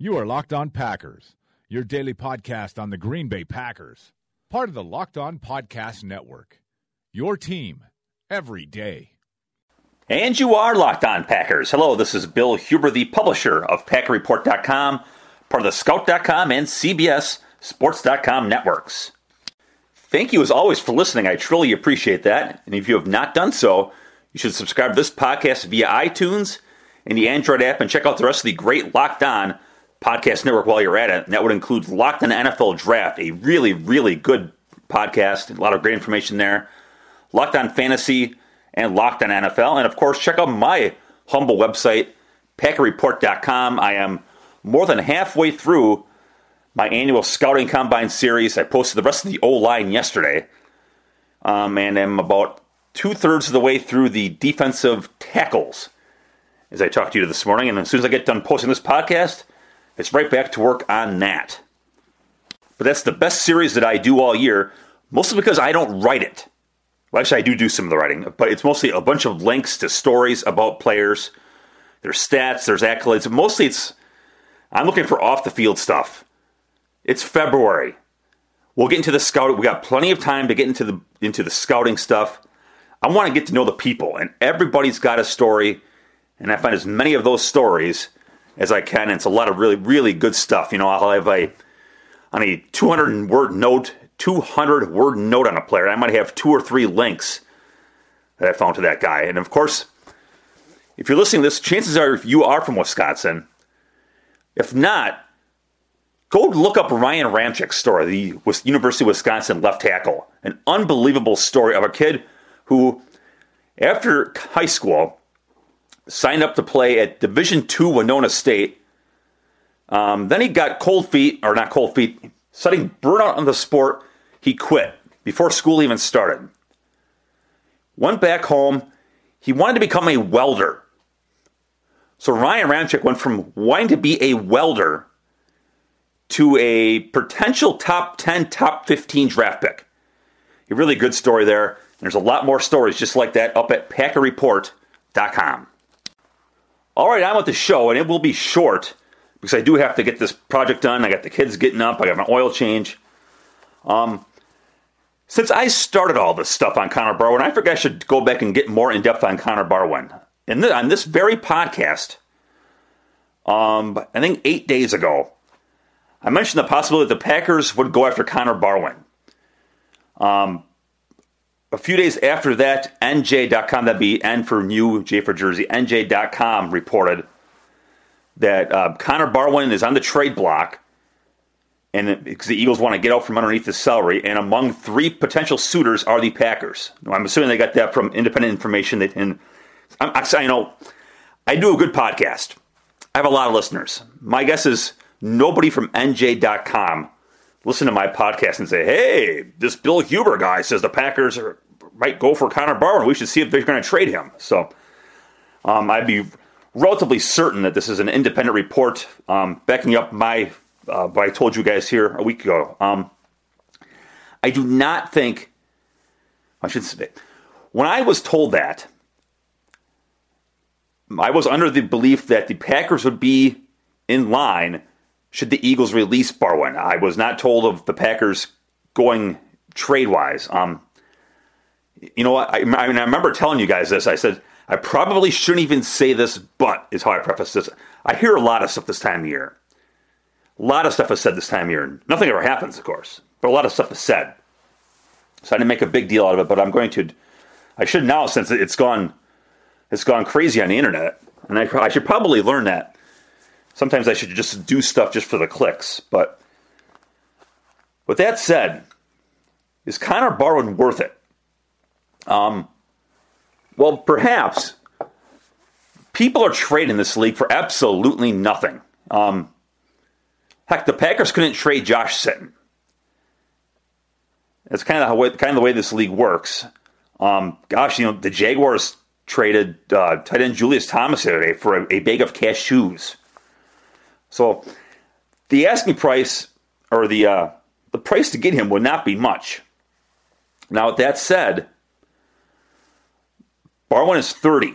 You are Locked On Packers, your daily podcast on the Green Bay Packers. Part of the Locked On Podcast Network. Your team every day. And you are Locked On Packers. Hello, this is Bill Huber, the publisher of PackerReport.com, part of the Scout.com and CBS Sports.com networks. Thank you as always for listening. I truly appreciate that. And if you have not done so, you should subscribe to this podcast via iTunes and the Android app and check out the rest of the great Locked On podcast network while you're at it. And that would include Locked On NFL Draft, a really, really good podcast. A lot of great information there. Locked On Fantasy and Locked On NFL. And of course, check out my humble website, PackerReport.com. I am more than halfway through my annual scouting combine series. I posted the rest of the O line yesterday, um, and I'm about two thirds of the way through the defensive tackles as I talked to you this morning. And as soon as I get done posting this podcast, it's right back to work on that. But that's the best series that I do all year, mostly because I don't write it. Well, actually, I do do some of the writing, but it's mostly a bunch of links to stories about players, There's stats, there's accolades. Mostly, it's I'm looking for off the field stuff it's February. We'll get into the scout. We got plenty of time to get into the into the scouting stuff. I want to get to know the people, and everybody's got a story, and I find as many of those stories as I can. And it's a lot of really really good stuff. You know, I'll have a on a 200 word note, 200 word note on a player. I might have two or three links that I found to that guy, and of course, if you're listening to this, chances are if you are from Wisconsin. If not, Go look up Ryan Ramczyk's story, the University of Wisconsin left tackle. An unbelievable story of a kid who, after high school, signed up to play at Division Two Winona State. Um, then he got cold feet, or not cold feet, setting burnout on the sport. He quit before school even started. Went back home. He wanted to become a welder. So Ryan Ramczyk went from wanting to be a welder to a potential top 10, top 15 draft pick. A really good story there. There's a lot more stories just like that up at PackerReport.com. All right, I'm with the show, and it will be short because I do have to get this project done. I got the kids getting up, I got my oil change. Um, since I started all this stuff on Connor Barwin, I think I should go back and get more in depth on Connor Barwin. And on this very podcast, um, I think eight days ago, I mentioned the possibility that the Packers would go after Connor Barwin. Um, a few days after that, NJ.com, that'd be N for new, J for Jersey, NJ.com reported that uh, Connor Barwin is on the trade block and because the Eagles want to get out from underneath the salary, and among three potential suitors are the Packers. I'm assuming they got that from independent information. That, and I'm, I, you know, I do a good podcast. I have a lot of listeners. My guess is nobody from NJ.com listen to my podcast and say, hey, this Bill Huber guy says the Packers are, might go for Connor Barwin. We should see if they're going to trade him. So um, I'd be relatively certain that this is an independent report um, backing up my uh, what I told you guys here a week ago. Um, I do not think I should say when I was told that I was under the belief that the Packers would be in line should the Eagles release Barwin. I was not told of the Packers going trade wise. Um, you know what? I, I, mean, I remember telling you guys this. I said, I probably shouldn't even say this, but is how I preface this. I hear a lot of stuff this time of year. A lot of stuff is said this time of year. Nothing ever happens, of course, but a lot of stuff is said. So I didn't make a big deal out of it, but I'm going to. I should now since it's gone, it's gone crazy on the internet, and I, I should probably learn that sometimes I should just do stuff just for the clicks. But with that said, is Connor Barwin worth it? Um, well, perhaps people are trading this league for absolutely nothing. Um, Heck, the Packers couldn't trade Josh Sitton. That's kind of how kind of the way this league works. Um, gosh, you know the Jaguars traded uh, tight end Julius Thomas today for a, a bag of cashews. So the asking price or the uh, the price to get him would not be much. Now, with that said, Barwin is 30,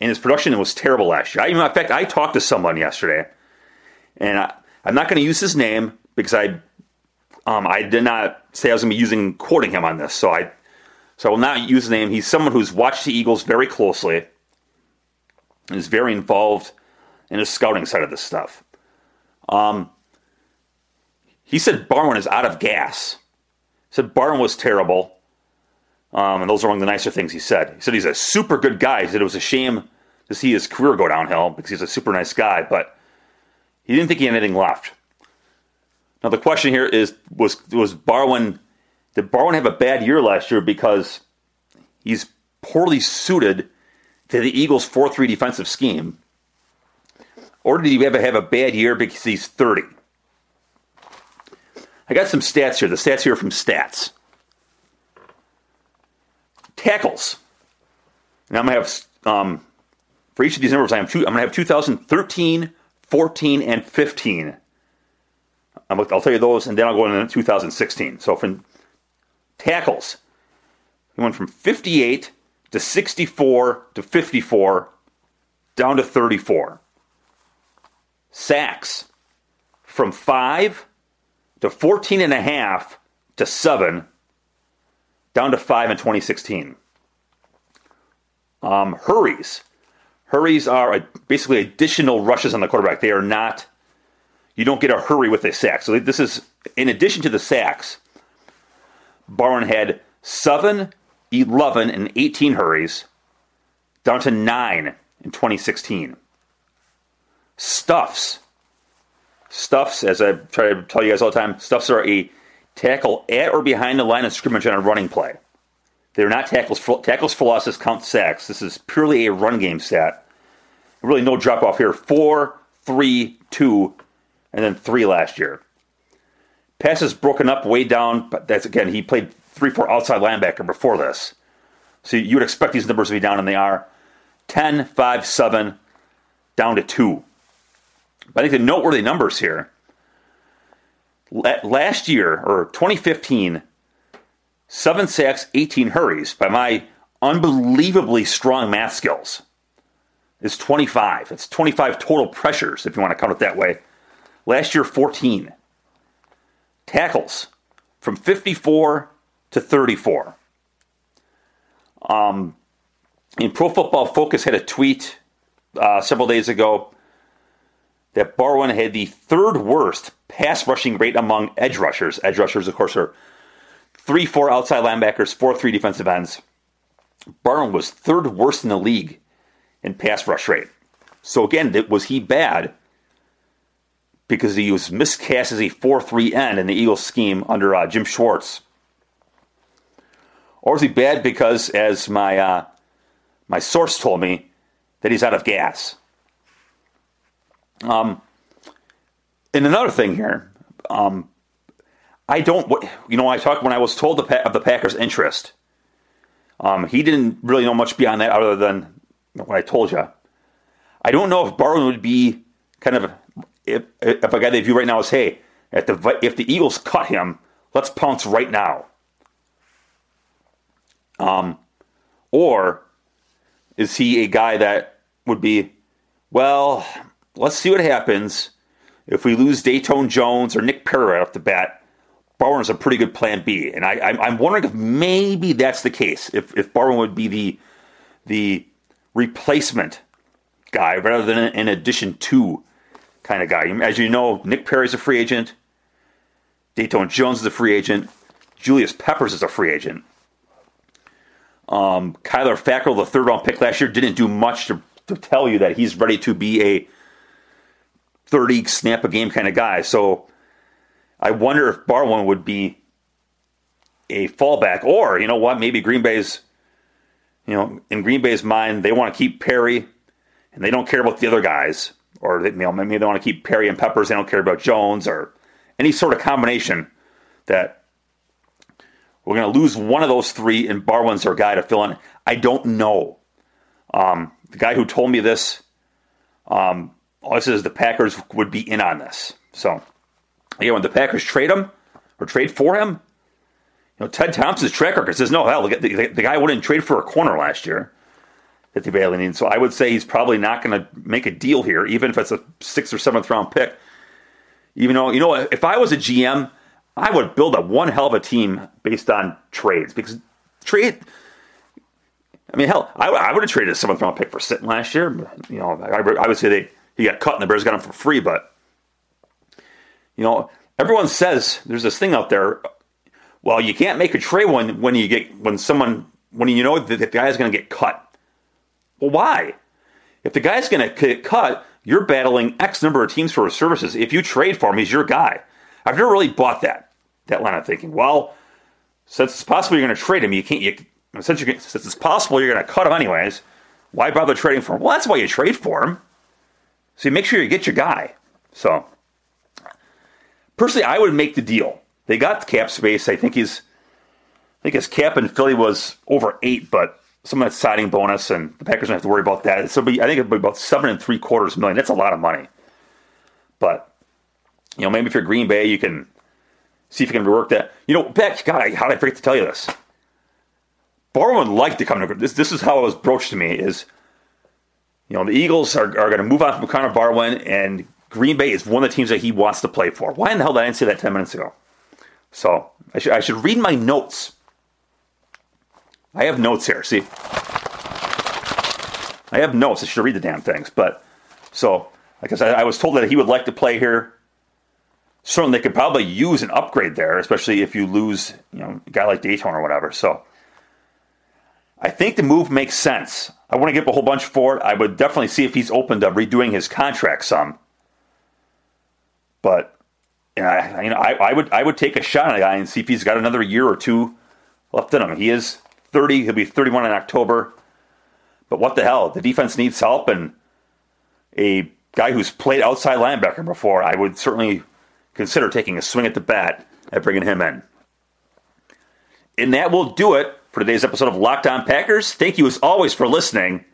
and his production was terrible last year. I, in fact, I talked to someone yesterday, and I, am not going to use his name because I um, I did not say I was going to be using quoting him on this, so I so I will not use his name. He's someone who's watched the Eagles very closely and is very involved in the scouting side of this stuff. Um, he said Barwin is out of gas. He said Barwin was terrible. Um, and those are among the nicer things he said. He said he's a super good guy. He said it was a shame to see his career go downhill because he's a super nice guy, but he didn't think he had anything left. Now the question here is was was Barwin did Barwin have a bad year last year because he's poorly suited to the Eagles' 4 3 defensive scheme? Or did he ever have a bad year because he's 30? I got some stats here. The stats here are from Stats. Tackles. Now I'm going to have, um, for each of these numbers, I am two, I'm going to have 2013, 14, and 15. i will tell you those, and then I'll go into 2016. So from tackles, he went from 58 to 64 to 54 down to 34. Sacks from 5 to 14 and a half to 7 down to 5 in 2016. Um, hurries. Hurries are a, basically additional rushes on the quarterback. They are not, you don't get a hurry with a sack. So this is, in addition to the sacks, Barwin had 7, 11, and 18 hurries, down to 9 in 2016. Stuffs. Stuffs, as I try to tell you guys all the time, stuffs are a tackle at or behind the line of scrimmage on a running play. They're not tackles. Tackles for losses count sacks. This is purely a run game stat. Really, no drop off here. Four, three, two, and then three last year. Passes broken up way down, but that's again, he played 3 4 outside linebacker before this. So you would expect these numbers to be down, and they are 10, 5, 7, down to 2. But I think the noteworthy numbers here last year, or 2015, 7 sacks, 18 hurries by my unbelievably strong math skills is 25. It's 25 total pressures, if you want to count it that way. Last year, 14 tackles from 54 to 34. Um, in Pro Football Focus had a tweet uh, several days ago that Barwin had the third worst pass rushing rate among edge rushers. Edge rushers, of course, are 3 4 outside linebackers, 4 3 defensive ends. Barwin was third worst in the league in pass rush rate. So, again, was he bad? because he was miscast as a 4 3 end in the Eagles scheme under uh, Jim Schwartz? Or is he bad because, as my, uh, my source told me, that he's out of gas? Um, and another thing here, um, I don't, you know, I talked when I was told the, of the Packers' interest. Um, he didn't really know much beyond that other than what I told you. I don't know if Barwin would be kind of if, if a guy they view right now is, hey, if the, if the Eagles cut him, let's pounce right now. Um, or is he a guy that would be, well, let's see what happens. If we lose Datone Jones or Nick Perry right off the bat, Barwin's a pretty good plan B. And I, am wondering if maybe that's the case. If, if Barwin would be the, the replacement guy rather than an addition to kind of guy. As you know, Nick Perry's a free agent. Datone Jones is a free agent. Julius Peppers is a free agent. Um, Kyler Fackrell, the third round pick last year, didn't do much to, to tell you that he's ready to be a 30 snap a game kind of guy. So I wonder if Barwin would be a fallback, or you know what, maybe Green Bay's, you know, in Green Bay's mind, they want to keep Perry, and they don't care about the other guys or they, you know, maybe they want to keep Perry and Peppers. They don't care about Jones or any sort of combination that we're going to lose one of those three, and Barwin's our guy to fill in. I don't know. Um, the guy who told me this, um, all says is the Packers would be in on this. So, again, when the Packers trade him or trade for him, you know, Ted Thompson's track record says no hell. The, the, the guy wouldn't trade for a corner last year that they badly need. So I would say he's probably not going to make a deal here, even if it's a sixth or seventh round pick. Even though, you know, if I was a GM, I would build a one hell of a team based on trades because trade. I mean, hell, I, I would have traded a seventh round pick for Sitton last year. But, You know, I, I would say they he got cut and the Bears got him for free, but you know, everyone says there's this thing out there. Well, you can't make a trade when when you get when someone when you know that the guy is going to get cut. Well, why? If the guy's going to get cut, you're battling X number of teams for his services. If you trade for him, he's your guy. I've never really bought that that line of thinking. Well, since it's possible you're going to trade him, you can't. You, since, you since it's possible you're going to cut him anyways, why bother trading for him? Well, that's why you trade for him. So make sure you get your guy. So personally, I would make the deal. They got cap space. I think he's. I think his cap in Philly was over eight, but some of that signing bonus, and the Packers don't have to worry about that. So I think it'll be about seven and three quarters million. That's a lot of money. But you know, maybe if you're Green Bay, you can see if you can rework that. You know, Beck, God, how did I forget to tell you this? Barwin would like to come to this. This is how it was broached to me: is you know the Eagles are, are going to move on from Connor Barwin, and Green Bay is one of the teams that he wants to play for. Why in the hell did I say that ten minutes ago? So I should I should read my notes I have notes here. See, I have notes. I should read the damn things. But so, like I said, I was told that he would like to play here. Certainly, they could probably use an upgrade there, especially if you lose, you know, a guy like Datone or whatever. So, I think the move makes sense. I want to give a whole bunch for it. I would definitely see if he's open to redoing his contract some. But you know, I, you know, I, I would I would take a shot on a guy and see if he's got another year or two left in him. He is 30. He'll be 31 in October. But what the hell? The defense needs help, and a guy who's played outside linebacker before, I would certainly consider taking a swing at the bat at bringing him in. And that will do it for today's episode of Locked On Packers. Thank you as always for listening.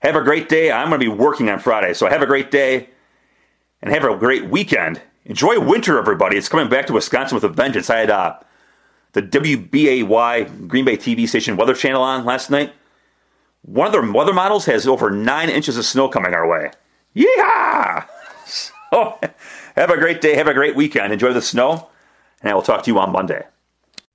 Have a great day. I'm going to be working on Friday, so have a great day and have a great weekend. Enjoy winter, everybody. It's coming back to Wisconsin with a vengeance. I had uh, the WBAY Green Bay TV station Weather Channel on last night. One of their weather models has over nine inches of snow coming our way. Yeehaw! So, have a great day, have a great weekend, enjoy the snow, and I will talk to you on Monday.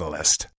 Catalyst.